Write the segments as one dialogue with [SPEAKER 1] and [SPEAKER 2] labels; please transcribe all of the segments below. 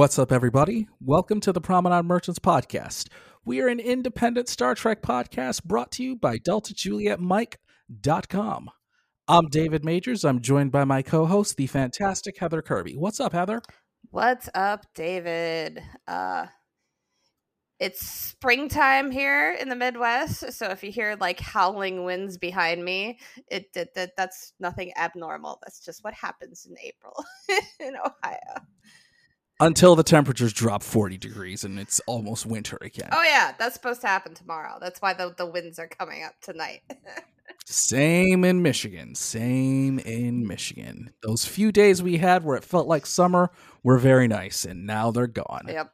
[SPEAKER 1] What's up, everybody? Welcome to the Promenade Merchants Podcast. We are an independent Star Trek podcast brought to you by DeltaJulietMike.com. I'm David Majors. I'm joined by my co host, the fantastic Heather Kirby. What's up, Heather?
[SPEAKER 2] What's up, David? Uh, it's springtime here in the Midwest, so if you hear like howling winds behind me, it, it, it that's nothing abnormal. That's just what happens in April in Ohio.
[SPEAKER 1] Until the temperatures drop 40 degrees and it's almost winter again.
[SPEAKER 2] Oh yeah, that's supposed to happen tomorrow. That's why the, the winds are coming up tonight.
[SPEAKER 1] Same in Michigan. Same in Michigan. Those few days we had where it felt like summer were very nice, and now they're gone.
[SPEAKER 2] yep.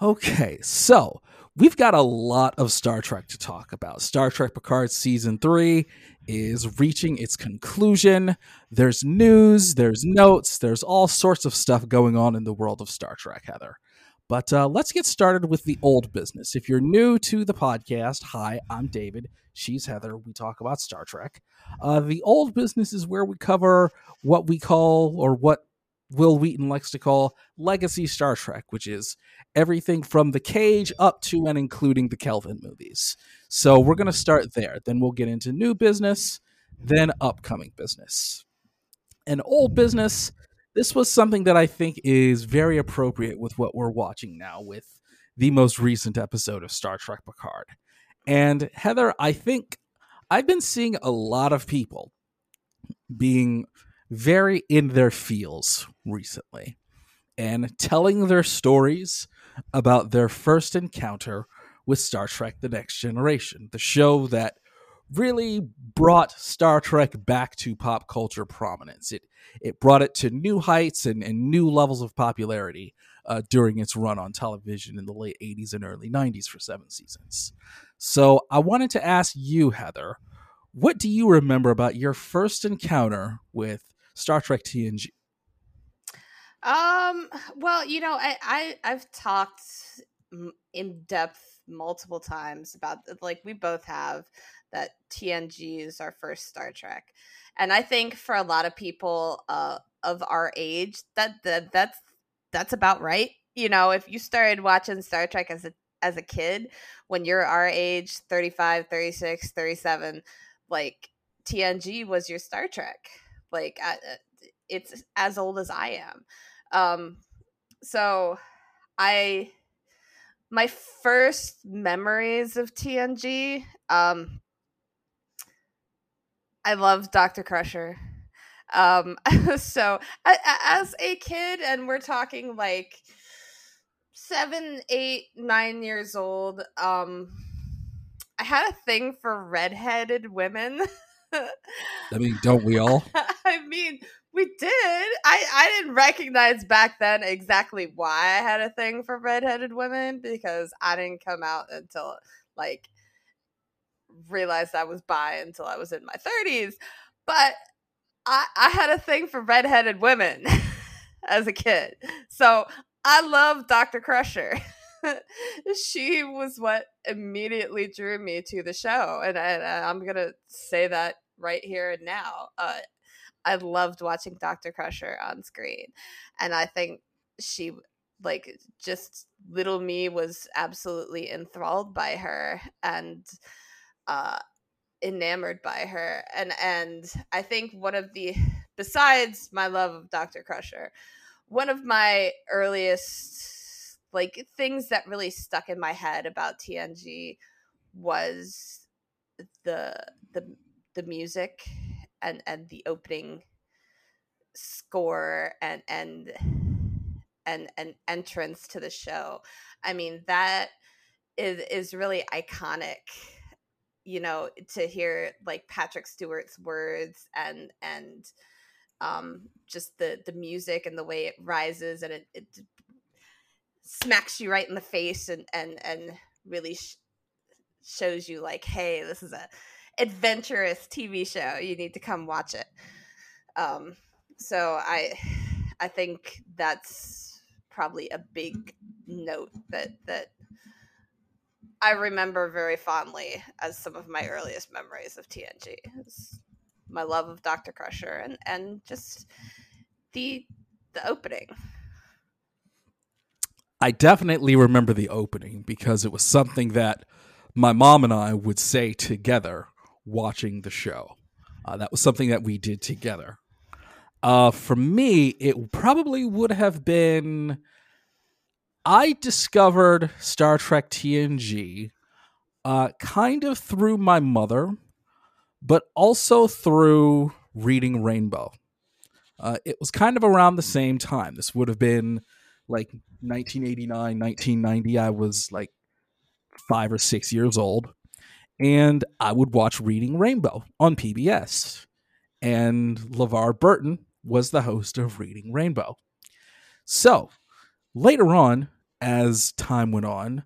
[SPEAKER 1] Okay, so we've got a lot of Star Trek to talk about. Star Trek Picard season three is reaching its conclusion. There's news, there's notes, there's all sorts of stuff going on in the world of Star Trek, Heather. But uh, let's get started with the old business. If you're new to the podcast, hi, I'm David. She's Heather. We talk about Star Trek. Uh, the old business is where we cover what we call, or what Wil Wheaton likes to call, legacy Star Trek, which is everything from the cage up to and including the Kelvin movies. So we're going to start there. Then we'll get into new business, then upcoming business. And old business, this was something that I think is very appropriate with what we're watching now with the most recent episode of Star Trek Picard. And Heather, I think I've been seeing a lot of people being very in their feels recently and telling their stories about their first encounter with Star Trek The Next Generation, the show that really brought Star Trek back to pop culture prominence. It it brought it to new heights and, and new levels of popularity uh, during its run on television in the late 80s and early 90s for seven seasons. So I wanted to ask you, Heather, what do you remember about your first encounter with Star Trek TNG?
[SPEAKER 2] Um. Well, you know, I, I I've talked in depth multiple times about like we both have that TNG is our first Star Trek, and I think for a lot of people uh, of our age, that that that's that's about right. You know, if you started watching Star Trek as a as a kid when you're our age 35 36 37 like tng was your star trek like it's as old as i am um so i my first memories of tng um i love dr crusher um so as a kid and we're talking like seven, eight, nine years old, um, I had a thing for redheaded women.
[SPEAKER 1] I mean, don't we all?
[SPEAKER 2] I mean, we did. I I didn't recognize back then exactly why I had a thing for redheaded women because I didn't come out until like realized I was bi until I was in my 30s. But I I had a thing for redheaded women as a kid. So I love Dr. Crusher. she was what immediately drew me to the show. And, I, am going to say that right here and now. Uh, I loved watching Dr. Crusher on screen. And I think she, like, just little me was absolutely enthralled by her and uh, enamored by her. And, and I think one of the, besides my love of Dr. Crusher, one of my earliest like things that really stuck in my head about TNG was the the the music and and the opening score and and and an entrance to the show. I mean that is is really iconic you know to hear like Patrick Stewart's words and and um, just the the music and the way it rises and it, it smacks you right in the face and and and really sh- shows you like, hey, this is a adventurous TV show. You need to come watch it. Um, so I I think that's probably a big note that that I remember very fondly as some of my earliest memories of TNG. is my love of Dr. Crusher and and just the the opening.
[SPEAKER 1] I definitely remember the opening because it was something that my mom and I would say together watching the show. Uh, that was something that we did together. Uh, for me, it probably would have been. I discovered Star Trek TNG uh, kind of through my mother, but also through reading Rainbow. Uh, it was kind of around the same time. This would have been like 1989, 1990. I was like five or six years old. And I would watch Reading Rainbow on PBS. And LeVar Burton was the host of Reading Rainbow. So later on, as time went on,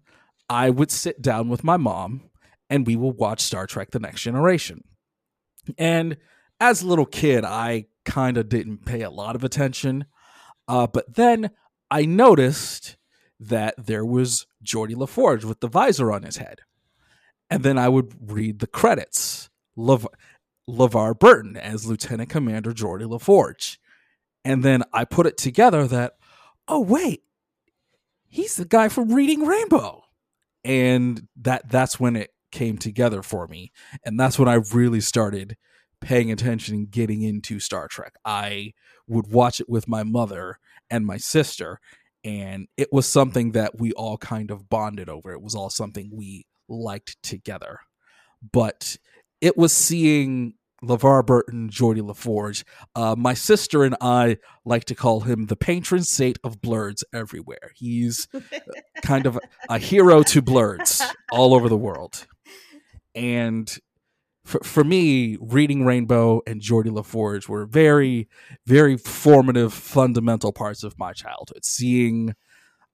[SPEAKER 1] I would sit down with my mom and we will watch Star Trek The Next Generation. And as a little kid, I kind of didn't pay a lot of attention. Uh, but then I noticed that there was Geordi LaForge with the visor on his head. And then I would read the credits. Lev- LeVar Burton as Lieutenant Commander Geordi LaForge. And then I put it together that, oh, wait, he's the guy from Reading Rainbow. And that that's when it came together for me. And that's when I really started paying attention and getting into Star Trek. I would watch it with my mother and my sister, and it was something that we all kind of bonded over. It was all something we liked together. But it was seeing LeVar Burton, Geordi LaForge. Uh, my sister and I like to call him the patron saint of blerds everywhere. He's kind of a hero to blerds all over the world. And for, for me, reading Rainbow and Geordi LaForge were very, very formative, fundamental parts of my childhood. Seeing,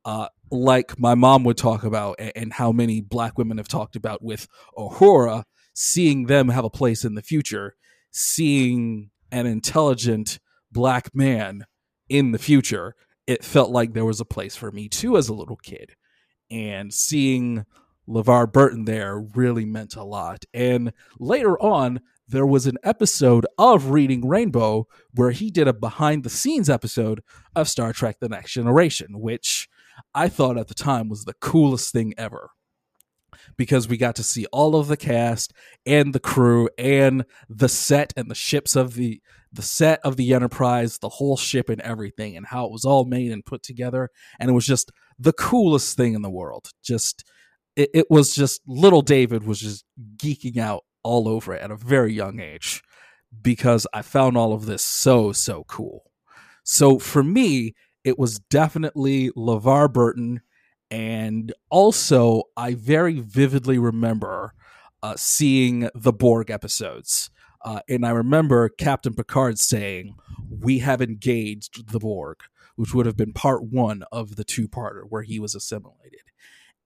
[SPEAKER 1] uh, like my mom would talk about, and, and how many black women have talked about with Uhura, seeing them have a place in the future, seeing an intelligent black man in the future, it felt like there was a place for me too as a little kid. And seeing LeVar Burton there really meant a lot. And later on, there was an episode of Reading Rainbow where he did a behind the scenes episode of Star Trek The Next Generation, which I thought at the time was the coolest thing ever. Because we got to see all of the cast and the crew and the set and the ships of the the set of the Enterprise, the whole ship and everything, and how it was all made and put together. And it was just the coolest thing in the world. Just it, it was just little David was just geeking out all over it at a very young age because I found all of this so, so cool. So for me, it was definitely LeVar Burton. And also, I very vividly remember uh, seeing the Borg episodes. Uh, and I remember Captain Picard saying, We have engaged the Borg, which would have been part one of the two parter where he was assimilated.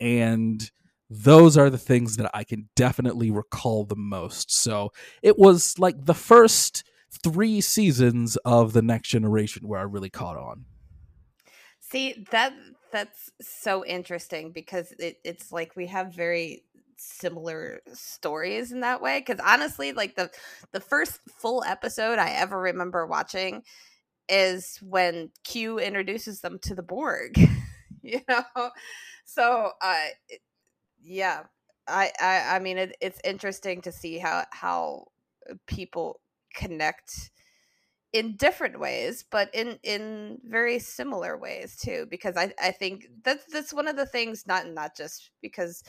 [SPEAKER 1] And those are the things that I can definitely recall the most. So it was like the first three seasons of the next generation where I really caught on.
[SPEAKER 2] See that that's so interesting because it, it's like we have very similar stories in that way. Because honestly, like the the first full episode I ever remember watching is when Q introduces them to the Borg. you know, so uh, it, yeah I, I i mean it, it's interesting to see how how uh, people connect in different ways but in in very similar ways too because i i think that's that's one of the things not not just because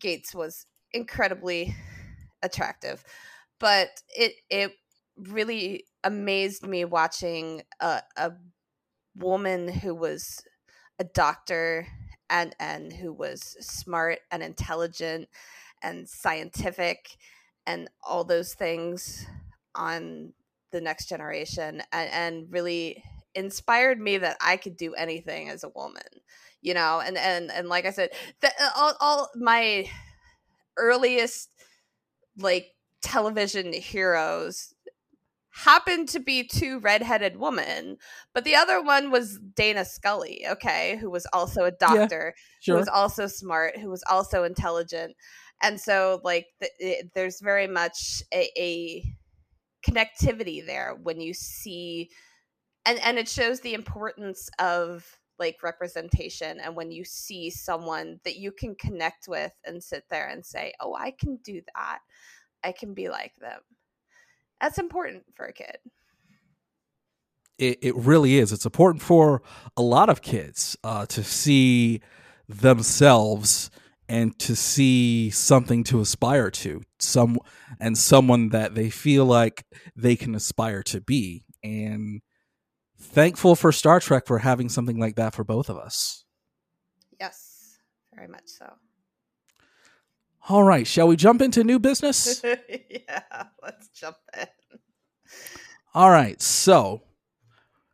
[SPEAKER 2] gates was incredibly attractive but it it really amazed me watching a, a woman who was a doctor and and who was smart and intelligent and scientific and all those things on the next generation and, and really inspired me that I could do anything as a woman, you know, and and and like I said, the, uh, all, all my earliest like television heroes happened to be two redheaded women, but the other one was Dana Scully, okay, who was also a doctor, yeah, sure. who was also smart, who was also intelligent. And so like the, it, there's very much a, a connectivity there when you see and and it shows the importance of like representation and when you see someone that you can connect with and sit there and say oh i can do that i can be like them that's important for a kid
[SPEAKER 1] it, it really is it's important for a lot of kids uh, to see themselves and to see something to aspire to some and someone that they feel like they can aspire to be and thankful for Star Trek for having something like that for both of us.
[SPEAKER 2] Yes, very much so.
[SPEAKER 1] All right, shall we jump into new business?
[SPEAKER 2] yeah, let's jump in.
[SPEAKER 1] All right, so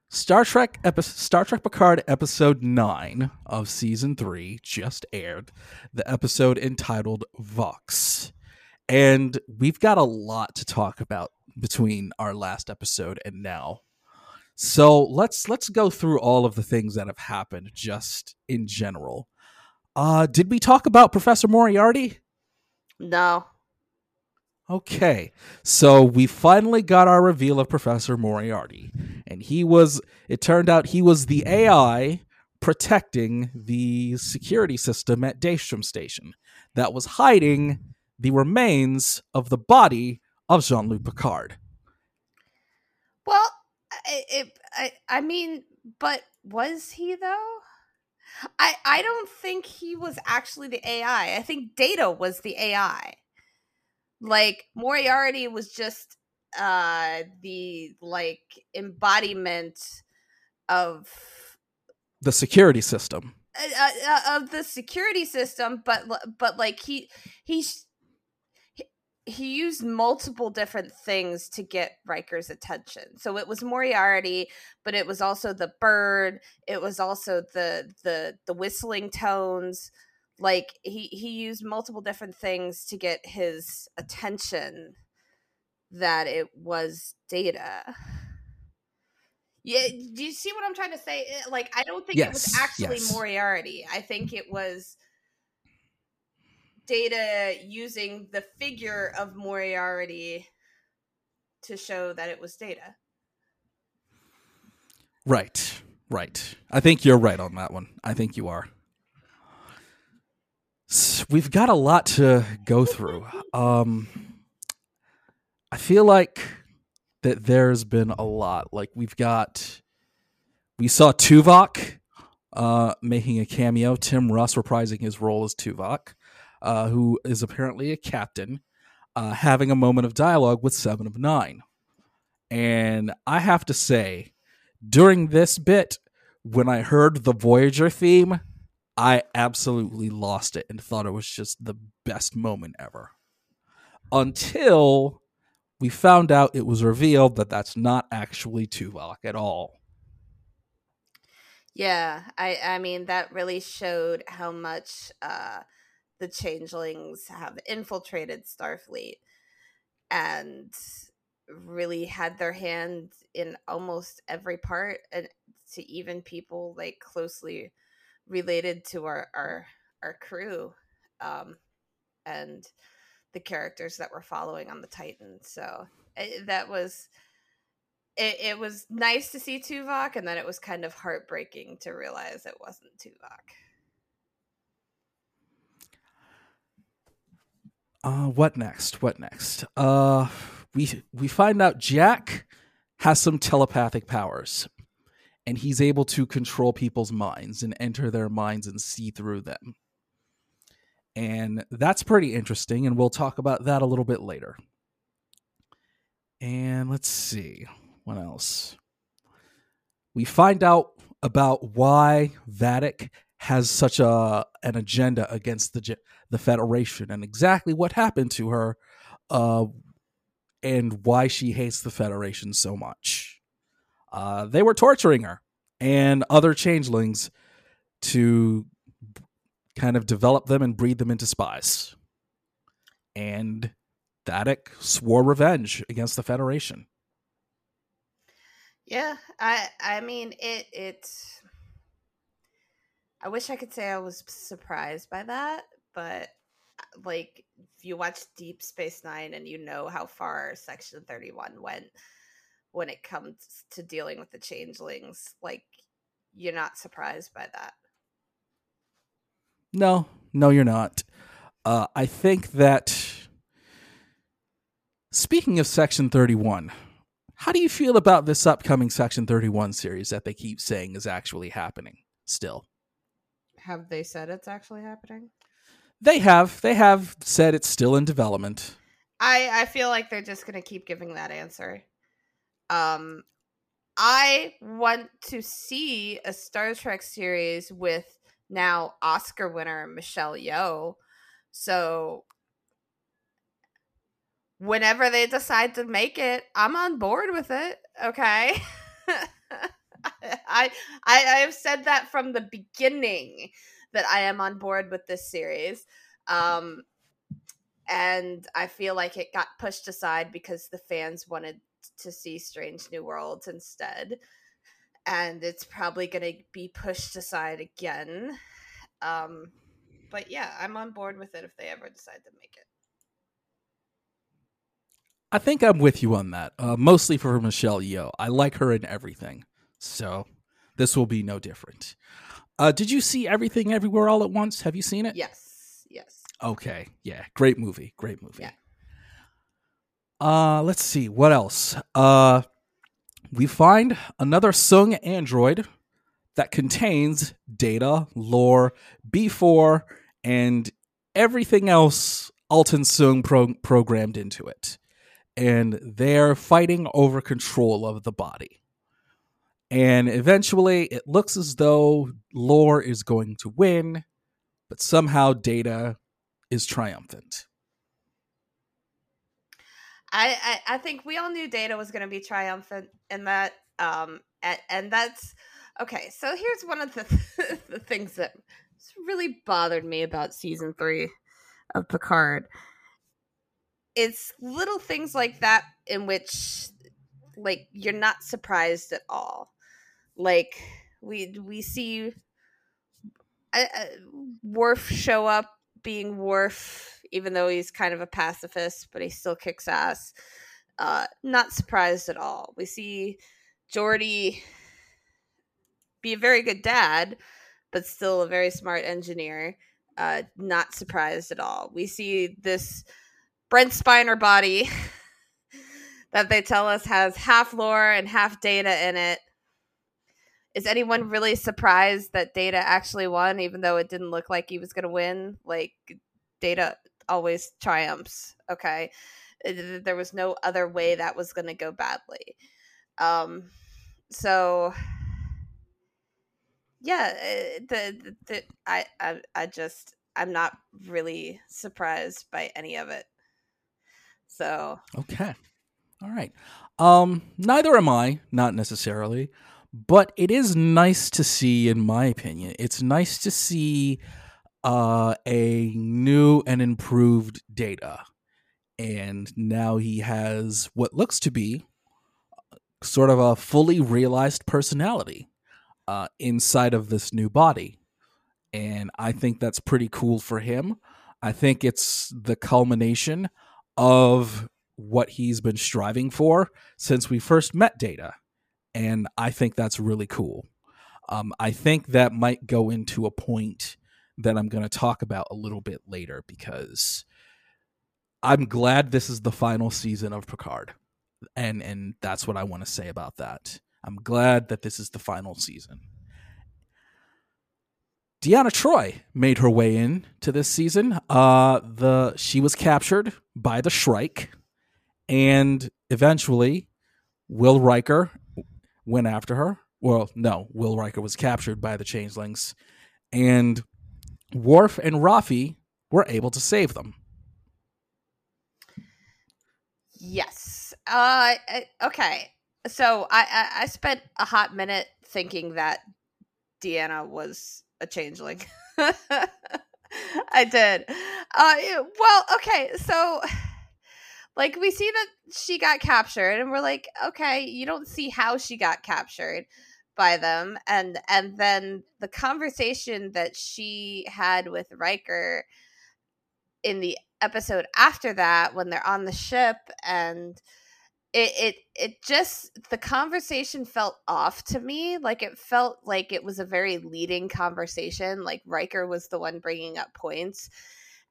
[SPEAKER 1] Star Trek epi- Star Trek Picard episode 9 of season 3 just aired, the episode entitled Vox. And we've got a lot to talk about between our last episode and now. So let's let's go through all of the things that have happened just in general. Uh did we talk about Professor Moriarty?
[SPEAKER 2] No.
[SPEAKER 1] Okay. So we finally got our reveal of Professor Moriarty. And he was it turned out he was the AI protecting the security system at Daystrom Station that was hiding the remains of the body of Jean Luc Picard.
[SPEAKER 2] Well, I, I, I mean, but was he though? I, I don't think he was actually the AI. I think Data was the AI. Like Moriarty was just uh the like embodiment of
[SPEAKER 1] the security system
[SPEAKER 2] uh, uh, uh of the security system but but like he he's he used multiple different things to get Riker's attention. So it was Moriarty, but it was also the bird. It was also the the the whistling tones. Like he he used multiple different things to get his attention. That it was data. Yeah, do you see what I'm trying to say? Like I don't think yes, it was actually yes. Moriarty. I think it was Data using the figure of Moriarty to show that it was Data.
[SPEAKER 1] Right, right. I think you're right on that one. I think you are. We've got a lot to go through. Um, I feel like that there's been a lot. Like we've got, we saw Tuvok uh, making a cameo. Tim Russ reprising his role as Tuvok uh, who is apparently a captain, uh, having a moment of dialogue with Seven of Nine. And I have to say, during this bit, when I heard the Voyager theme, I absolutely lost it and thought it was just the best moment ever. Until we found out it was revealed that that's not actually Tuvok at all.
[SPEAKER 2] Yeah, I I mean that really showed how much uh the changelings have infiltrated Starfleet and really had their hand in almost every part and to even people like closely related to our our, our crew um and the characters that we're following on the Titan. So it, eh, that was it, it was nice to see Tuvok, and then it was kind of heartbreaking to realize it wasn't Tuvok.
[SPEAKER 1] Uh, what next? What next? Uh, we we find out Jack has some telepathic powers, and he's able to control people's minds and enter their minds and see through them. And that's pretty interesting, and we'll talk about that a little bit later. And let's see what else. We find out about why Vadic has such a an agenda against the the Federation and exactly what happened to her, uh, and why she hates the Federation so much. Uh, they were torturing her and other changelings to kind of develop them and breed them into spies. And Vadic swore revenge against the Federation.
[SPEAKER 2] Yeah, I I mean it it I wish I could say I was surprised by that, but uh, like if you watch Deep Space Nine and you know how far Section 31 went when it comes to dealing with the changelings, like you're not surprised by that.
[SPEAKER 1] No, no, you're not. Uh, I think that. Speaking of Section 31, how do you feel about this upcoming Section 31 series that they keep saying is actually happening still?
[SPEAKER 2] Have they said it's actually happening?
[SPEAKER 1] They have. They have said it's still in development.
[SPEAKER 2] I I feel like they're just going to keep giving that answer. Um I want to see a Star Trek series with now Oscar winner Michelle Yeoh. So whenever they decide to make it, I'm on board with it. Okay. I, I I have said that from the beginning that I am on board with this series. Um and I feel like it got pushed aside because the fans wanted to see Strange New Worlds instead. And it's probably going to be pushed aside again. Um, but yeah, I'm on board with it if they ever decide to make it.
[SPEAKER 1] I think I'm with you on that. Uh, mostly for Michelle Yeoh. I like her in everything. So this will be no different. Uh, did you see Everything Everywhere All at Once? Have you seen it?
[SPEAKER 2] Yes. Yes.
[SPEAKER 1] Okay. Yeah. Great movie. Great movie.
[SPEAKER 2] Yeah.
[SPEAKER 1] Uh, let's see what else. Uh, we find another Soong android that contains data, lore, B4, and everything else Altan Soong pro- programmed into it. And they're fighting over control of the body. And eventually, it looks as though lore is going to win, but somehow data is triumphant.
[SPEAKER 2] I, I, I think we all knew Data was going to be triumphant in that, um, and, and that's okay. So here's one of the, the things that really bothered me about season three of Picard. It's little things like that in which, like, you're not surprised at all. Like we we see uh, Worf show up being Worf, even though he's kind of a pacifist, but he still kicks ass. Uh, not surprised at all. We see Geordi be a very good dad, but still a very smart engineer. Uh, not surprised at all. We see this Brent Spiner body that they tell us has half lore and half data in it is anyone really surprised that Data actually won, even though it didn't look like he was going to win? Like, Data always triumphs. Okay, there was no other way that was going to go badly. Um, so yeah, eh, the, the, the I, I I just I'm not really surprised by any of it. So
[SPEAKER 1] okay, all right. Um, neither am I. Not necessarily but it is nice to see in my opinion it's nice to see uh, a new and improved data. And now he has what looks to be sort of a fully realized personality uh, inside of this new body. And i think that's pretty cool for him. I think it's the culmination of what he's been striving for since we first met data and I think that's really cool. Um, I think that might go into a point that I'm going to talk about a little bit later because I'm glad this is the final season of Picard, and and that's what I want to say about that. I'm glad that this is the final season. Deanna Troi made her way in to this season. Uh, the she was captured by the Shrike, and eventually, Will Riker went after her. Well, no, Will Riker was captured by the Changelings, and Worf and Raffi were able to save them.
[SPEAKER 2] Yes. Uh. Okay. So I, I I spent a hot minute thinking that Deanna was a changeling. I did. Uh. Well. Okay. So like we see that she got captured and we're like okay you don't see how she got captured by them and and then the conversation that she had with Riker in the episode after that when they're on the ship and it it it just the conversation felt off to me. Like it felt like it was a very leading conversation. Like Riker was the one bringing up points,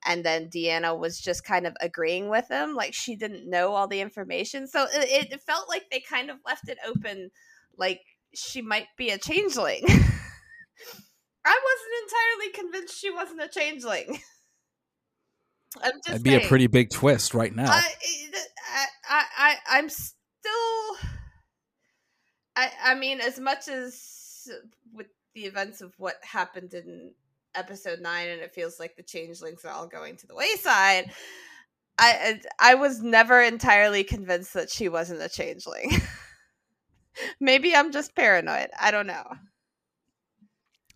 [SPEAKER 2] and then Deanna was just kind of agreeing with him. Like she didn't know all the information, so it, it felt like they kind of left it open, like she might be a changeling. I wasn't entirely convinced she wasn't a changeling.
[SPEAKER 1] I'm just That'd saying. be a pretty big twist right now.
[SPEAKER 2] I, I, I, I'm still. I, I mean, as much as with the events of what happened in episode nine, and it feels like the changelings are all going to the wayside. I, I was never entirely convinced that she wasn't a changeling. Maybe I'm just paranoid. I don't know.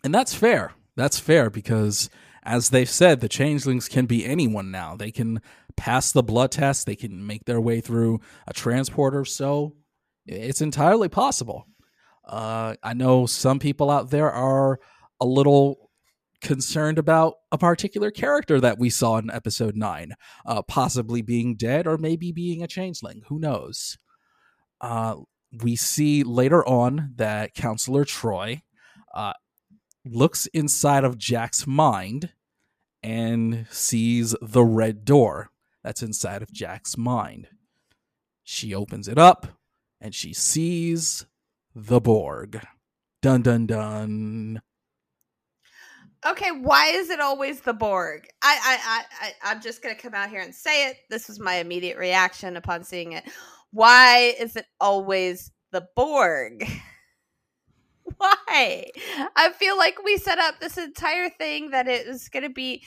[SPEAKER 1] And that's fair. That's fair because as they've said, the changelings can be anyone now. They can pass the blood test, they can make their way through a transporter. So it's entirely possible. Uh, I know some people out there are a little concerned about a particular character that we saw in episode 9, uh, possibly being dead or maybe being a changeling. Who knows? Uh, we see later on that Counselor Troi uh, looks inside of Jack's mind and sees the red door that's inside of Jack's mind. She opens it up and she sees the Borg. Dun dun dun.
[SPEAKER 2] Okay, why is it always the Borg? I I I, I'm just gonna come out here and say it. This was my immediate reaction upon seeing it. Why is it always the Borg? Why? I feel like we set up this entire thing that it was to be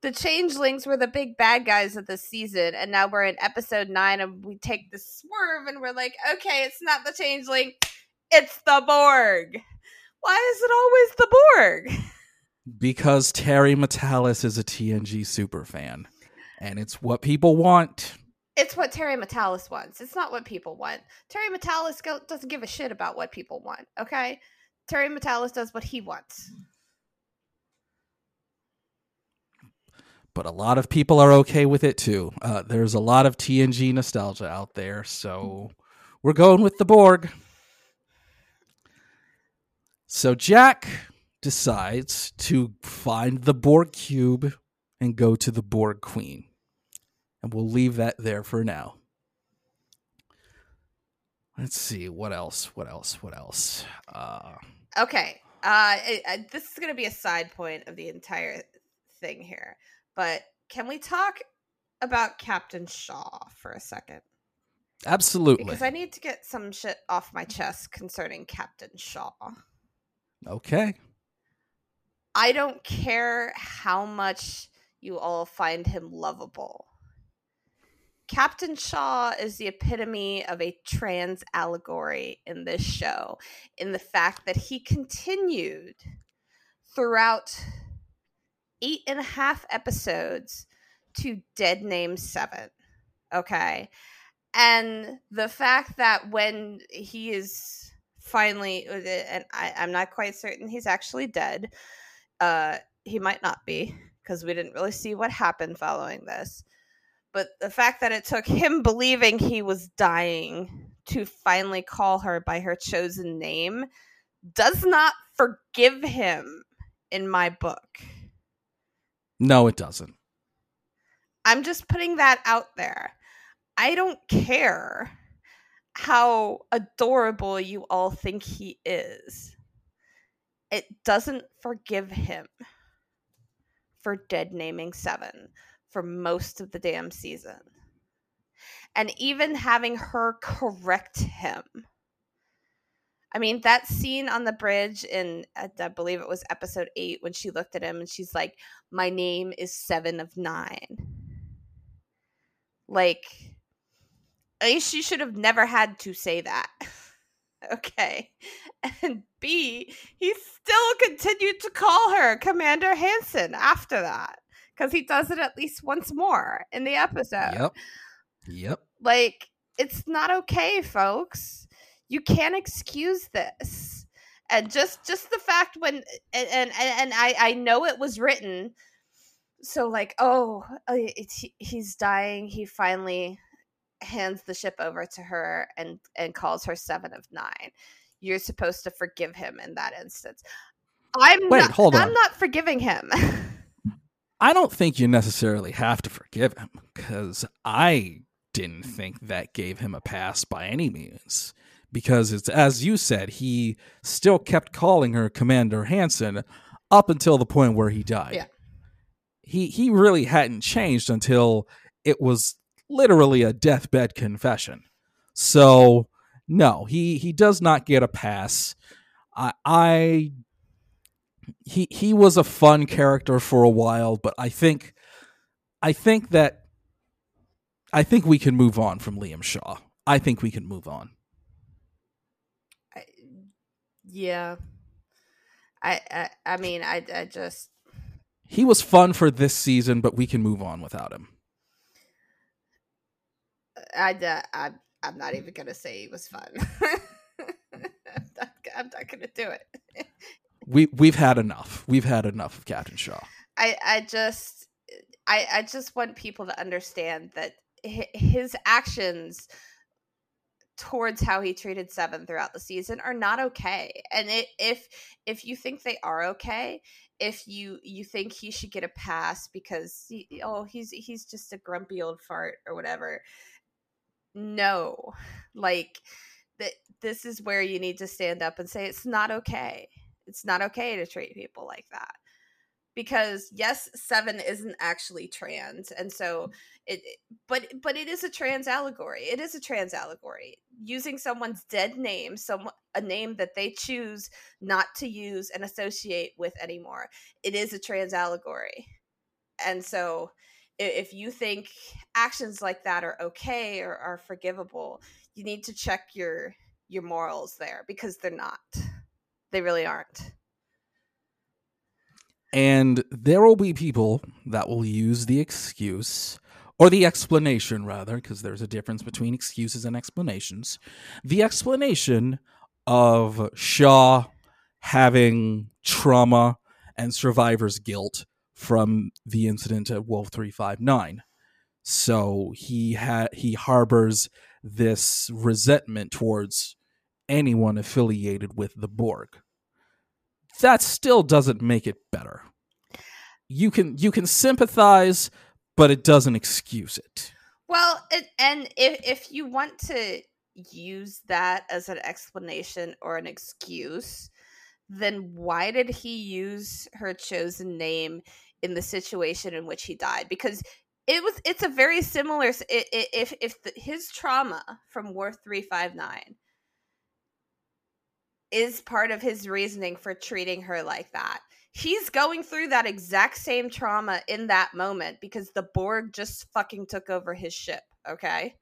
[SPEAKER 2] the changelings were the big bad guys of the season, and now we're in episode nine, and we take the swerve, and we're like, okay, it's not the changeling, it's the Borg. Why is it always the Borg?
[SPEAKER 1] Because Terry Matalas is a TNG super fan, and it's what people want.
[SPEAKER 2] It's what Terry Matalas wants. It's not what people want. Terry Matalas doesn't give a shit about what people want. Okay, Terry Matalas does what he wants.
[SPEAKER 1] But a lot of people are okay with it too. Uh, there's a lot of TNG nostalgia out there, so we're going with the Borg. So Jack decides to find the Borg cube and go to the Borg Queen. And we'll leave that there for now. Let's see what else. What else? What else? Uh,
[SPEAKER 2] okay. Uh, this is going to be a side point of the entire thing here, but can we talk about Captain Shaw for a second?
[SPEAKER 1] Absolutely.
[SPEAKER 2] Because I need to get some shit off my chest concerning Captain Shaw.
[SPEAKER 1] Okay.
[SPEAKER 2] I don't care how much you all find him lovable. Captain Shaw is the epitome of a trans allegory in this show, in the fact that he continued throughout eight and a half episodes to Dead Name Seven. Okay. And the fact that when he is finally, uh, and I, I'm not quite certain he's actually dead, uh, he might not be because we didn't really see what happened following this but the fact that it took him believing he was dying to finally call her by her chosen name does not forgive him in my book.
[SPEAKER 1] No, it doesn't.
[SPEAKER 2] I'm just putting that out there. I don't care how adorable you all think he is. It doesn't forgive him for dead naming seven for most of the damn season. And even having her correct him. I mean, that scene on the bridge in, I believe it was episode eight, when she looked at him and she's like, My name is seven of nine. Like, eh, she should have never had to say that. okay. And B, he still continued to call her Commander Hansen after that because he does it at least once more in the episode.
[SPEAKER 1] Yep. Yep.
[SPEAKER 2] Like, it's not okay, folks. You can't excuse this. And just just the fact when and and, and I I know it was written so like oh uh, it's, he's dying he finally hands the ship over to her and and calls her seven of nine you're supposed to forgive him in that instance i'm
[SPEAKER 1] Wait,
[SPEAKER 2] not,
[SPEAKER 1] hold
[SPEAKER 2] i'm not forgiving him
[SPEAKER 1] I don't think you necessarily have to forgive him because I didn't think that gave him a pass by any means. Because it's as you said, he still kept calling her Commander Hansen up until the point where he died.
[SPEAKER 2] Yeah.
[SPEAKER 1] He he really hadn't changed until it was literally a deathbed confession. So no, he he does not get a pass. I I he he was a fun character for a while, but I think I think that I think we can move on from Liam Shaw. I think we can move on.
[SPEAKER 2] I, yeah I, I i mean i i just
[SPEAKER 1] He was fun for this season, but we can move on without him.
[SPEAKER 2] I, I, I I'm not even gonna say it was fun. I'm, not, I'm not gonna do it.
[SPEAKER 1] We we've had enough. We've had enough of Captain Shaw.
[SPEAKER 2] I I just I I just want people to understand that his actions towards how he treated Seven throughout the season are not okay. And it, if if you think they are okay, if you you think he should get a pass because he, oh he's he's just a grumpy old fart or whatever, no, like that this is where you need to stand up and say it's not okay. It's not okay to treat people like that. Because yes seven isn't actually trans and so mm. it but but it is a trans allegory. It is a trans allegory. Using someone's dead name some a name that they choose not to use and associate with anymore it is a trans allegory. And so if you think actions like that are okay or are forgivable you need to check your your morals there because they're not they really aren't
[SPEAKER 1] And there will be people that will use the excuse, or the explanation rather, because there's a difference between excuses and explanations. The explanation of Shaw having trauma and survivor's guilt from the incident at Wolf 359. So he ha- he harbors this resentment towards anyone affiliated with the Borg that still doesn't make it better. You can you can sympathize, but it doesn't excuse it.
[SPEAKER 2] Well, it, and if if you want to use that as an explanation or an excuse, then why did he use her chosen name in the situation in which he died? Because it was it's a very similar if if the, his trauma from Wolf 359 is part of his reasoning for treating her like that. He's going through that exact same trauma in that moment because the Borg just fucking took over his ship, okay?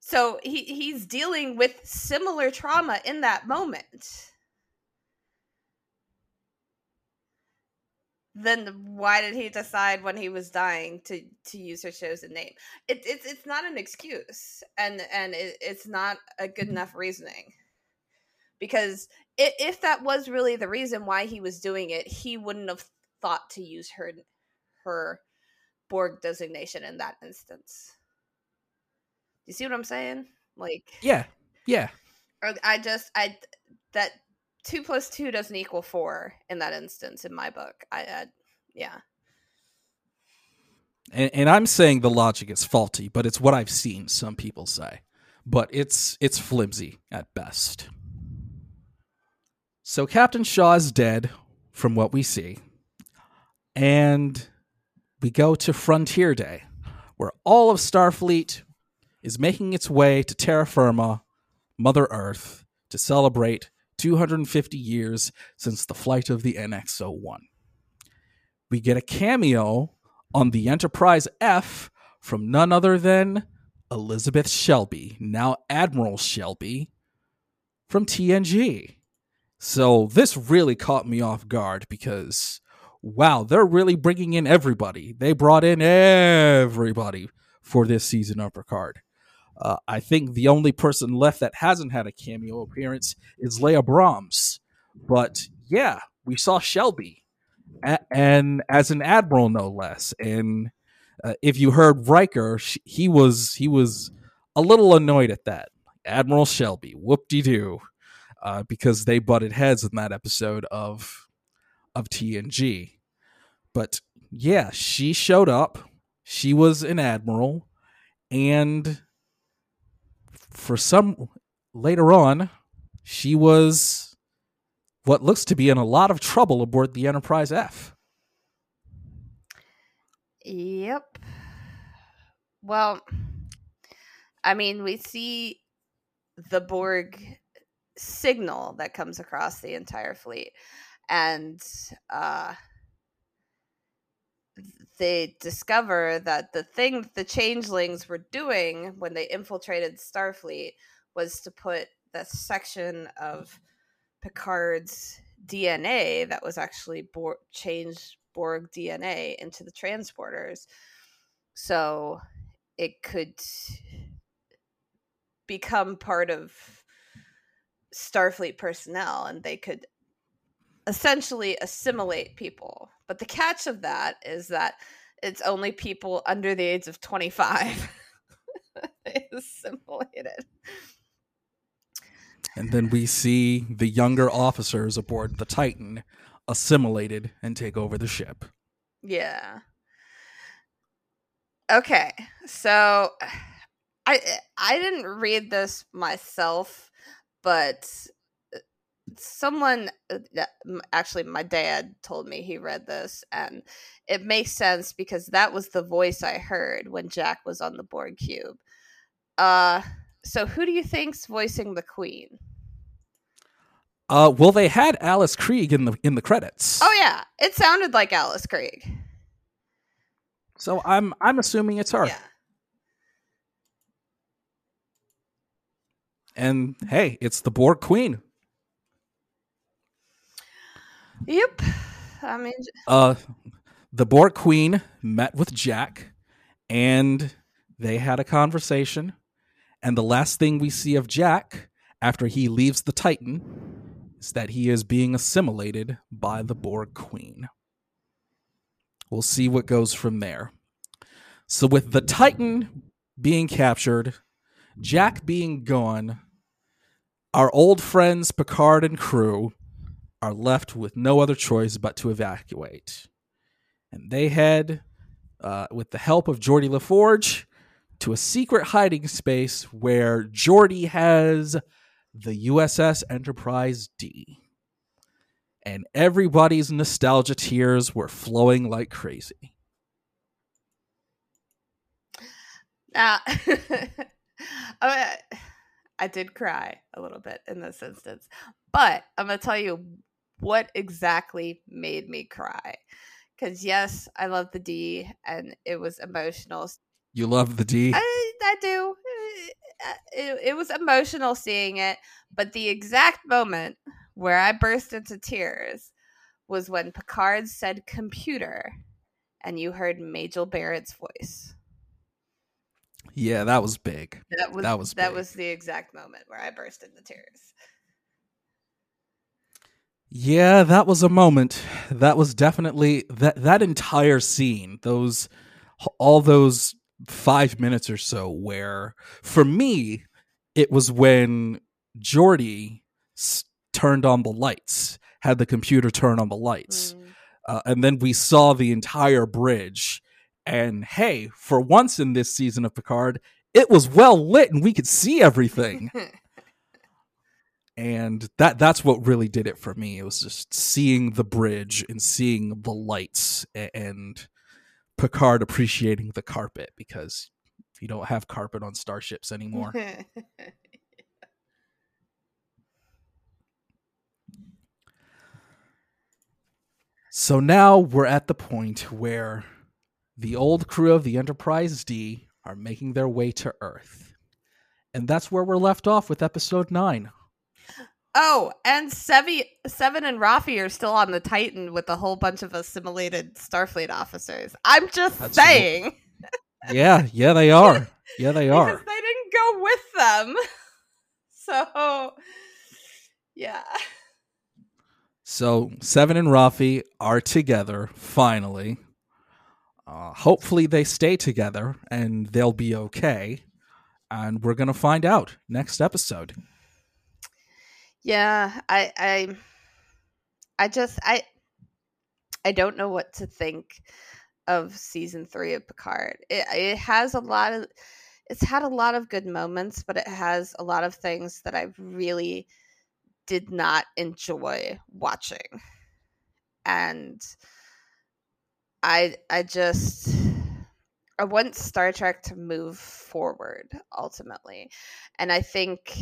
[SPEAKER 2] So he he's dealing with similar trauma in that moment. Then why did he decide when he was dying to to use her chosen name? It, it's it's not an excuse, and and it, it's not a good mm-hmm. enough reasoning. Because if that was really the reason why he was doing it, he wouldn't have thought to use her her Borg designation in that instance. You see what I'm saying? Like,
[SPEAKER 1] Yeah, yeah.
[SPEAKER 2] or I just I that two plus two doesn't equal four in that instance in my book. I, I yeah.
[SPEAKER 1] And, and I'm saying the logic is faulty, but it's what I've seen some people say. But it's it's flimsy at best. So Captain Shaw is dead, from what we see, and we go to Frontier Day, where all of Starfleet is making its way to terra firma, Mother Earth, to celebrate 250 years since the flight of the NX 01. We get a cameo on the Enterprise F from none other than Elizabeth Shelby, now Admiral Shelby from TNG. So this really caught me off guard because wow, they're really bringing in everybody. They brought in everybody for this season of Picard. Uh, I think the only person left that hasn't had a cameo appearance is Leah Brahms. But yeah, we saw Shelby, a- and as an admiral, no less. And uh, if you heard Riker, he was he was a little annoyed at that. Admiral Shelby, whoop de doo, uh, because they butted heads in that episode of of TNG. But yeah, she showed up. She was an admiral, and for some later on, she was what looks to be in a lot of trouble aboard the Enterprise F.
[SPEAKER 2] Yep. Well, I mean, we see the Borg signal that comes across the entire fleet, and uh, they discover that the thing the changelings were doing when they infiltrated Starfleet was to put the section of Picard's DNA that was actually Borg, changed Borg DNA into the transporters. So it could become part of Starfleet personnel and they could essentially assimilate people. But the catch of that is that it's only people under the age of 25 assimilated.
[SPEAKER 1] And then we see the younger officers aboard the Titan assimilated and take over the ship.
[SPEAKER 2] Yeah. Okay. So I I didn't read this myself, but someone uh, actually my dad told me he read this and it makes sense because that was the voice I heard when Jack was on the Borg cube. Uh so who do you think's voicing the queen?
[SPEAKER 1] Uh well they had Alice Krige in the in the credits.
[SPEAKER 2] Oh yeah, it sounded like Alice Krige.
[SPEAKER 1] So I'm I'm assuming it's her.
[SPEAKER 2] Yeah.
[SPEAKER 1] And hey, it's the Borg Queen.
[SPEAKER 2] Yep. I mean,
[SPEAKER 1] uh, the Borg Queen met with Jack, and they had a conversation. And the last thing we see of Jack after he leaves the Titan is that he is being assimilated by the Borg Queen. We'll see what goes from there. So, with the Titan being captured, Jack being gone, our old friends Picard and crew are left with no other choice but to evacuate. And they head, uh, with the help of Geordi LaForge, to a secret hiding space where Geordi has the USS Enterprise D. And everybody's nostalgia tears were flowing like crazy.
[SPEAKER 2] Uh, I did cry a little bit in this instance, but I'm going to tell you what exactly made me cry. Because, yes, I love the D and it was emotional.
[SPEAKER 1] You love the D?
[SPEAKER 2] I, I do. Eh, eh, it, it was emotional seeing it, but the exact moment where I burst into tears was when Picard said computer and you heard Majel Barrett's voice.
[SPEAKER 1] Yeah, that was big.
[SPEAKER 2] That was
[SPEAKER 1] that was
[SPEAKER 2] that
[SPEAKER 1] big.
[SPEAKER 2] was the exact moment where I burst into tears.
[SPEAKER 1] Yeah, that was a moment. That was definitely that that entire scene, those all those 5 minutes or so where for me it was when s- turned on the lights, had the computer turn on the lights.
[SPEAKER 2] Mm.
[SPEAKER 1] Uh, and then we saw the entire bridge and hey, for once in this season of Picard, it was well lit and we could see everything. and that that's what really did it for me. It was just seeing the bridge and seeing the lights and Picard appreciating the carpet because you don't have carpet on starships anymore. so now we're at the point where the old crew of the Enterprise D are making their way to Earth. And that's where we're left off with episode 9.
[SPEAKER 2] Oh, and Sevi, Seven and Raffi are still on the Titan with a whole bunch of assimilated Starfleet officers. I'm just
[SPEAKER 1] That's
[SPEAKER 2] saying.
[SPEAKER 1] Yeah, yeah they are. Yeah they are.
[SPEAKER 2] Because they didn't go with them. So, yeah.
[SPEAKER 1] So Seven and Raffi are together finally. Uh, hopefully, they stay together and they'll be okay. And we're gonna find out next episode.
[SPEAKER 2] Yeah, I, I, I just, I, I don't know what to think of season three of Picard. It, it has a lot of, it's had a lot of good moments, but it has a lot of things that I really did not enjoy watching. And I I just I want Star Trek to move forward ultimately. And I think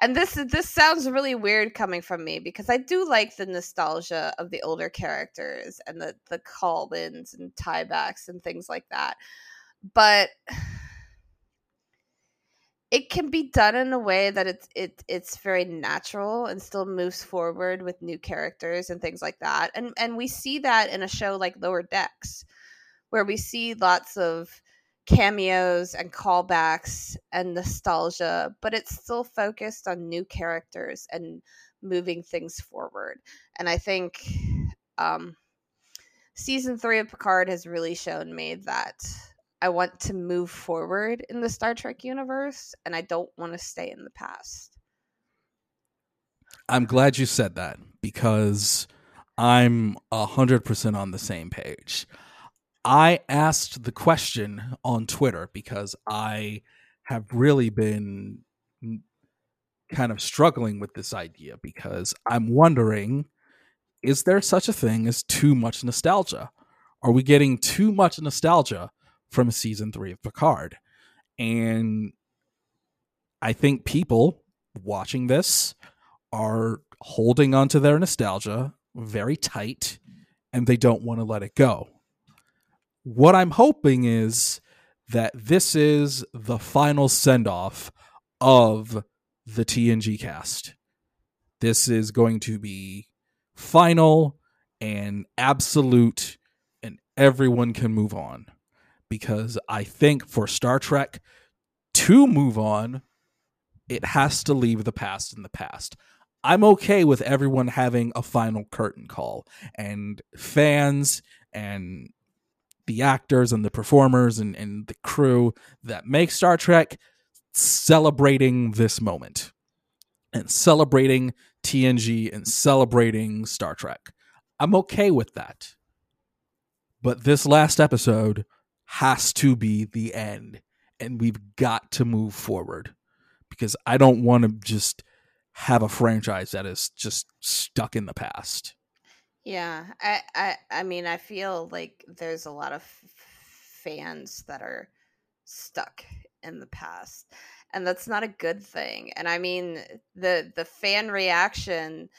[SPEAKER 2] and this this sounds really weird coming from me because I do like the nostalgia of the older characters and the the call-ins and tiebacks and things like that. But it can be done in a way that it's it it's very natural and still moves forward with new characters and things like that. And and we see that in a show like Lower Decks, where we see lots of cameos and callbacks and nostalgia, but it's still focused on new characters and moving things forward. And I think um, season three of Picard has really shown me that I want to move forward in the Star Trek universe and I don't want to stay in the past.
[SPEAKER 1] I'm glad you said that because I'm 100% on the same page. I asked the question on Twitter because I have really been kind of struggling with this idea because I'm wondering is there such a thing as too much nostalgia? Are we getting too much nostalgia from season three of Picard. And I think people watching this are holding onto their nostalgia very tight and they don't want to let it go. What I'm hoping is that this is the final send off of the TNG cast. This is going to be final and absolute, and everyone can move on because I think for Star Trek to move on, it has to leave the past in the past. I'm okay with everyone having a final curtain call and fans and the actors and the performers and, and the crew that make Star Trek celebrating this moment and celebrating TNG and celebrating Star Trek. I'm okay with that. But this last episode has to be the end and we've got to move forward because I don't want to just have a franchise that is just stuck in the past.
[SPEAKER 2] Yeah, I, I, I mean, I feel like there's a lot of fans that are stuck in the past, and that's not a good thing. And I mean, the the fan reaction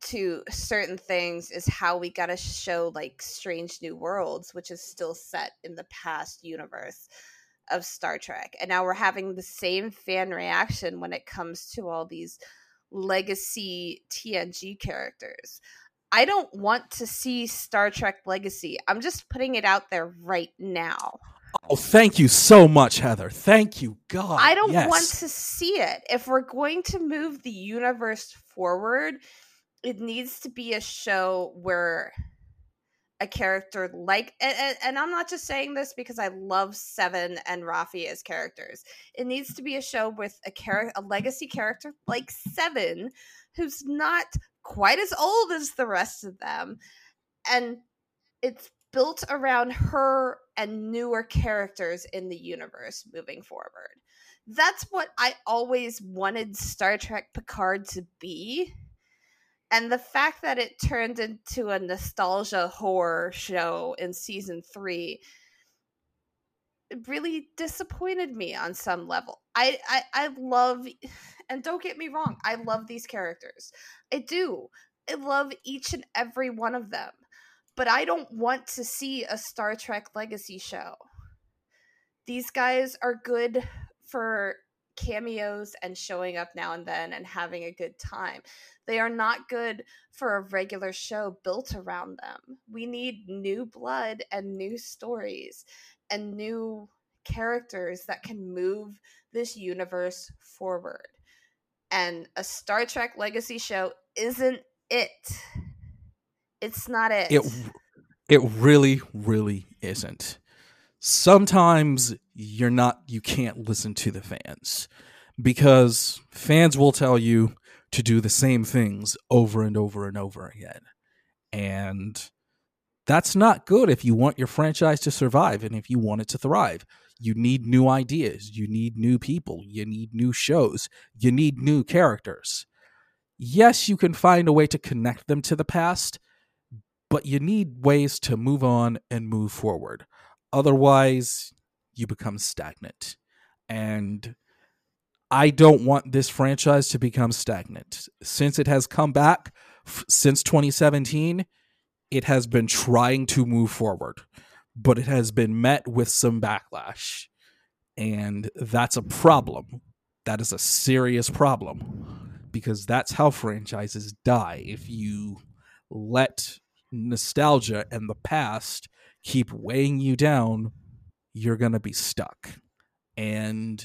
[SPEAKER 2] to certain things is how we got to show like strange new worlds which is still set in the past universe of star trek and now we're having the same fan reaction when it comes to all these legacy tng characters i don't want to see star trek legacy i'm just putting it out there right now
[SPEAKER 1] Oh, thank you so much, Heather. Thank you, God.
[SPEAKER 2] I don't
[SPEAKER 1] yes.
[SPEAKER 2] want to see it. If we're going to move the universe forward, it needs to be a show where a character like and, and, i'm not just saying this because i love seven and Raffi as characters. It needs to be a show with a character a legacy character like seven who's not quite as old as the rest of them. And it's built around her and newer characters in the universe moving forward. That's what i always wanted star trek picard to be and the fact that it turned into a nostalgia horror show in season three really disappointed me on some level. I, I I love and don't get me wrong, I love these characters. I do. I love each and every one of them. But I don't want to see a Star Trek legacy show. These guys are good for cameos and showing up now and then and having a good time. They are not good for a regular show built around them. We need new blood and new stories and new characters that can move this universe forward. And a Star Trek legacy show isn't it. It's not it.
[SPEAKER 1] It It really, really isn't. Sometimes you're not, you can't listen to the fans because fans will tell you to do the same things over and over and over again. And that's not good if you want your franchise to survive and if you want it to thrive. You need new ideas, you need new people, you need new shows, you need new characters. Yes, you can find a way to connect them to the past, but you need ways to move on and move forward. Otherwise, you become stagnant. And I don't want this franchise to become stagnant. Since it has come back f- since 2017, it has been trying to move forward, but it has been met with some backlash. And that's a problem. That is a serious problem because that's how franchises die. If you let nostalgia and the past keep weighing you down, you're going to be stuck. And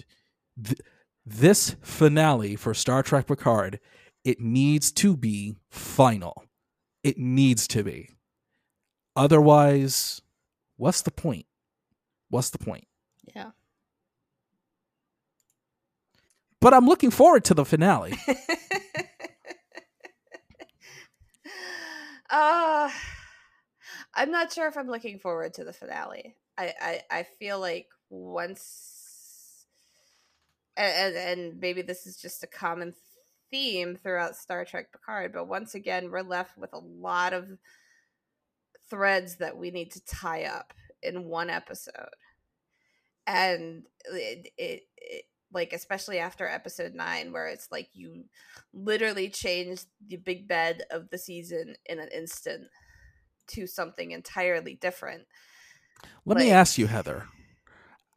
[SPEAKER 1] th- this finale for Star Trek Picard, it needs to be final. It needs to be. Otherwise, what's the point? What's the point?
[SPEAKER 2] Yeah.
[SPEAKER 1] But I'm looking forward to the finale.
[SPEAKER 2] uh I'm not sure if I'm looking forward to the finale. I I, I feel like once and, and maybe this is just a common theme throughout Star Trek Picard, but once again we're left with a lot of threads that we need to tie up in one episode. And it, it, it like especially after episode 9 where it's like you literally changed the big bed of the season in an instant to something entirely different.
[SPEAKER 1] Let
[SPEAKER 2] Like-
[SPEAKER 1] me ask you, Heather.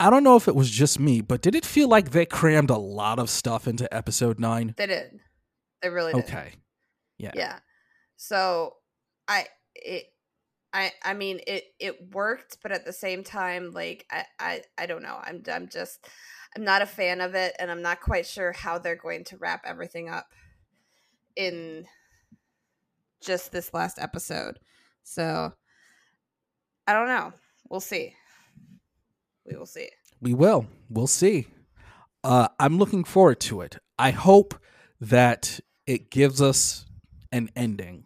[SPEAKER 1] I don't know if it was just me, but did it feel like they crammed a lot of stuff into episode 9?
[SPEAKER 2] They did. They really did.
[SPEAKER 1] Okay. Yeah.
[SPEAKER 2] yeah so i it i i mean it it worked but at the same time like i i, I don't know i'm i'm just i'm not a fan of it and i'm not quite sure how they're going to wrap everything up in just this last episode so i don't know we'll see we will see
[SPEAKER 1] We will. We'll see. Uh, I'm looking forward to it. I hope that it gives us an ending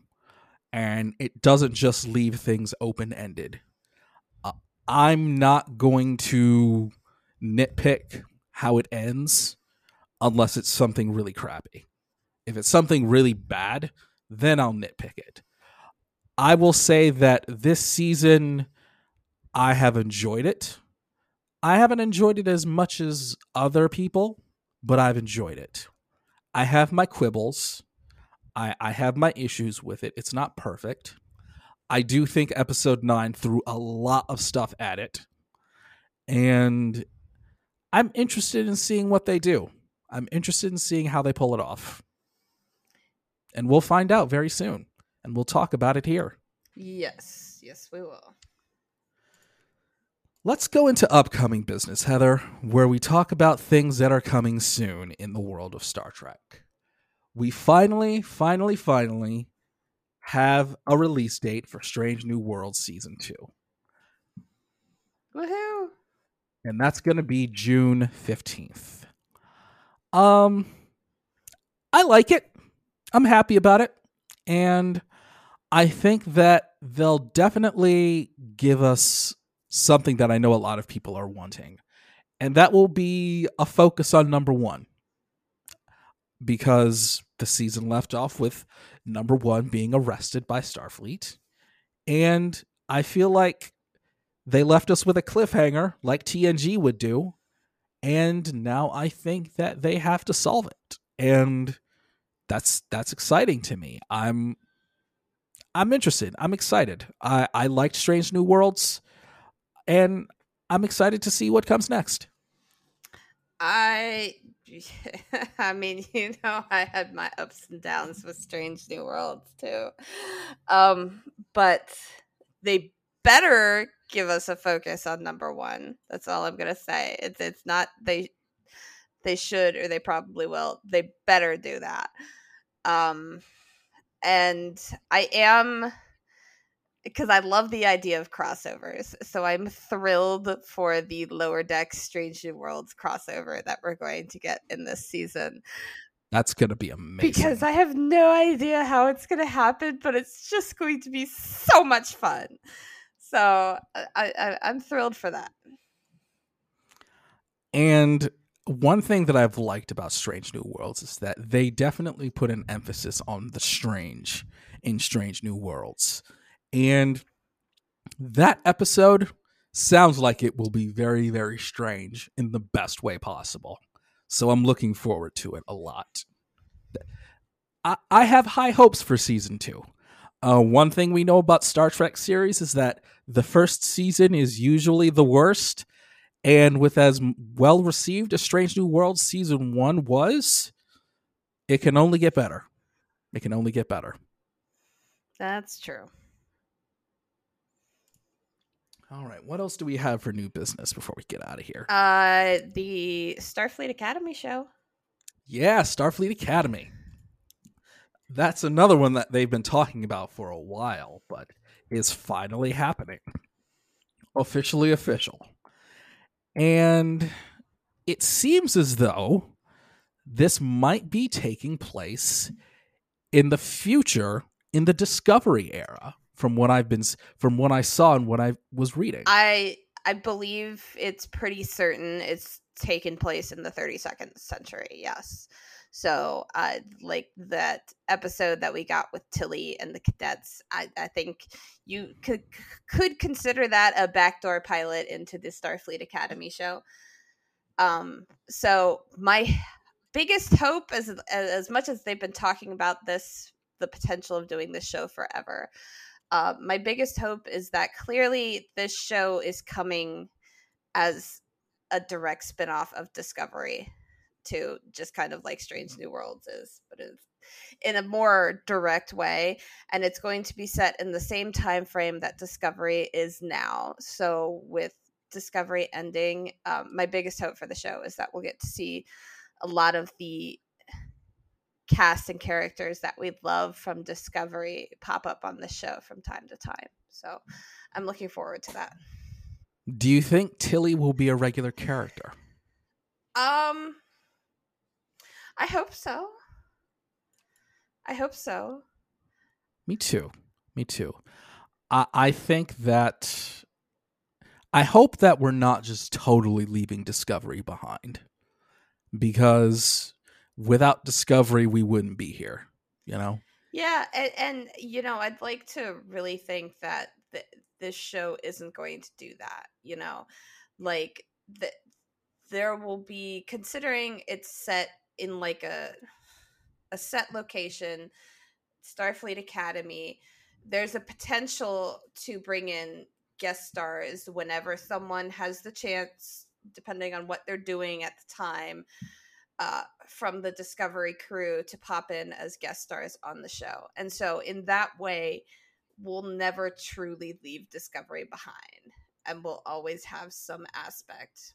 [SPEAKER 1] and it doesn't just leave things open ended. Uh, I'm not going to nitpick how it ends unless it's something really crappy. If it's something really bad, then I'll nitpick it. I will say that this season, I have enjoyed it. I haven't enjoyed it as much as other people, but I've enjoyed it. I have my quibbles. I, I have my issues with it. It's not perfect. I do think episode 9 threw a lot of stuff at it. And I'm interested in seeing what they do. I'm interested in seeing how they pull it off. And we'll find out very soon. And we'll talk about it here.
[SPEAKER 2] yes yes we will
[SPEAKER 1] Let's go into upcoming business, Heather, where we talk about things that are coming soon in the world of Star Trek. We finally, finally, finally have a release date for Strange New Worlds Season 2.
[SPEAKER 2] woohoo
[SPEAKER 1] And that's going to be June 15th. Um I like it. I'm happy about it. And I think that they'll definitely give us something that I know a lot of people are wanting. And that will be a focus on number one. Because the season left off with number one being arrested by Starfleet. And I feel like they left us with a cliffhanger like TNG would do. And now I think that they have to solve it. And that's that's exciting to me. I'm I'm interested. I'm excited. I, I liked Strange New Worlds and I'm excited to see what comes next.
[SPEAKER 2] I I mean, you know, I had my ups and downs with Strange New Worlds too. Um, but they better give us a focus on number 1. That's all I'm to say. It's it's not they they should or they probably will. They better do that. Um and I am because I love the idea of crossovers. So I'm thrilled for the Lower Deck Strange New Worlds crossover that we're going to get in this season.
[SPEAKER 1] That's going to be amazing.
[SPEAKER 2] Because I have no idea how it's going to happen, but it's just going to be so much fun. So I, I, I'm thrilled for that.
[SPEAKER 1] And one thing that I've liked about Strange New Worlds is that they definitely put an emphasis on the strange in Strange New Worlds. And that episode sounds like it will be very, very strange in the best way possible. So I'm looking forward to it a lot. I, have high hopes for season two. Uh, one thing we know about Star Trek series is that the first season is usually the worst, and with as well received as Strange New World season one was, it can only get better. It can only get better.
[SPEAKER 2] That's true.
[SPEAKER 1] All right. What else do we have for new business before we get out of here?
[SPEAKER 2] Uh, the Starfleet Academy show.
[SPEAKER 1] Yeah, Starfleet Academy. That's another one that they've been talking about for a while, but is finally happening. Officially official. And it seems as though this might be taking place in the future in the Discovery era from what I've been from what I saw and what I was reading.
[SPEAKER 2] I I believe it's pretty certain it's taken place in the 32nd century. Yes. So, uh, like that episode that we got with Tilly and the cadets, I, I think you could could consider that a backdoor pilot into the Starfleet Academy show. Um, so my biggest hope, as as much as they've been talking about this, the potential of doing this show forever, uh, my biggest hope is that clearly this show is coming as a direct spin-off of Discovery to just kind of like Strange New Worlds is, but it's in a more direct way and it's going to be set in the same time frame that Discovery is now. So with Discovery ending, um, my biggest hope for the show is that we'll get to see a lot of the cast and characters that we love from Discovery pop up on the show from time to time. So I'm looking forward to that.
[SPEAKER 1] Do you think Tilly will be a regular character?
[SPEAKER 2] Um I hope so. I hope so.
[SPEAKER 1] Me too. Me too. I I think that I hope that we're not just totally leaving Discovery behind. Because without discovery we wouldn't be here you know
[SPEAKER 2] yeah and, and you know i'd like to really think that th- this show isn't going to do that you know like that there will be considering it's set in like a a set location starfleet academy there's a potential to bring in guest stars whenever someone has the chance depending on what they're doing at the time uh, from the Discovery crew to pop in as guest stars on the show. And so, in that way, we'll never truly leave Discovery behind and we'll always have some aspect.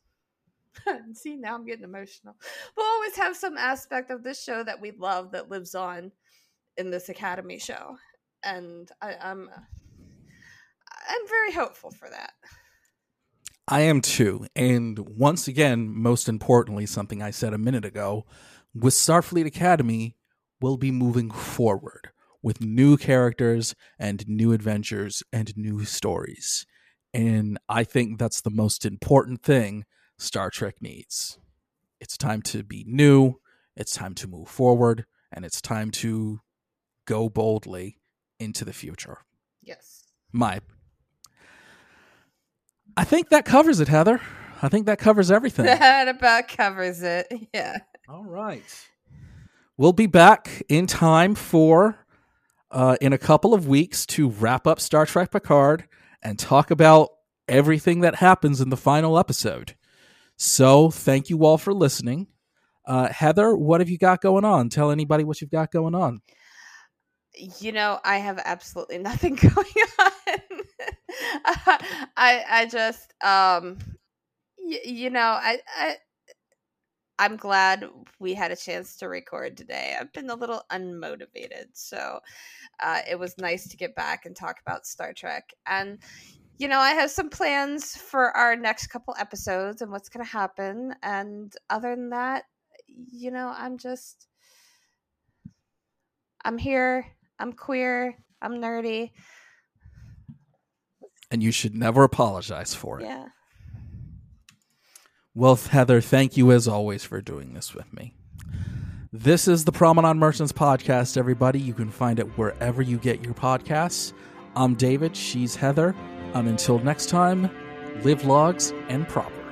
[SPEAKER 2] See, now I'm getting emotional. We'll always have some aspect of this show that we love that lives on in this Academy show. And I, I'm uh, I'm very hopeful for that.
[SPEAKER 1] I am too. And once again, most importantly, something I said a minute ago, with Starfleet Academy, we'll be moving forward with new characters and new adventures and new stories. And I think that's the most important thing Star Trek needs. It's time to be new, it's time to move forward, and it's time to go boldly into the future.
[SPEAKER 2] Yes.
[SPEAKER 1] My I think that covers it, Heather. I think that covers everything.
[SPEAKER 2] That about covers it. Yeah.
[SPEAKER 1] All right. We'll be back in time for uh, in a couple of weeks to wrap up Star Trek Picard and talk about everything that happens in the final episode. So, thank you all for listening. Uh, Heather, what have you got going on? Tell anybody what you've got going on.
[SPEAKER 2] You know, I have absolutely nothing going on. I I just um y- you know, I I I'm glad we had a chance to record today. I've been a little unmotivated, so uh, it was nice to get back and talk about Star Trek. And you know, I have some plans for our next couple episodes and what's going to happen. And other than that, you know, I'm just, I'm here. I'm queer. I'm nerdy.
[SPEAKER 1] And you should never apologize for it.
[SPEAKER 2] Yeah.
[SPEAKER 1] Well, Heather, thank you as always for doing this with me. This is the Promenade Merchants podcast, everybody. You can find it wherever you get your podcasts. I'm David. She's Heather. And until next time, live logs and proper.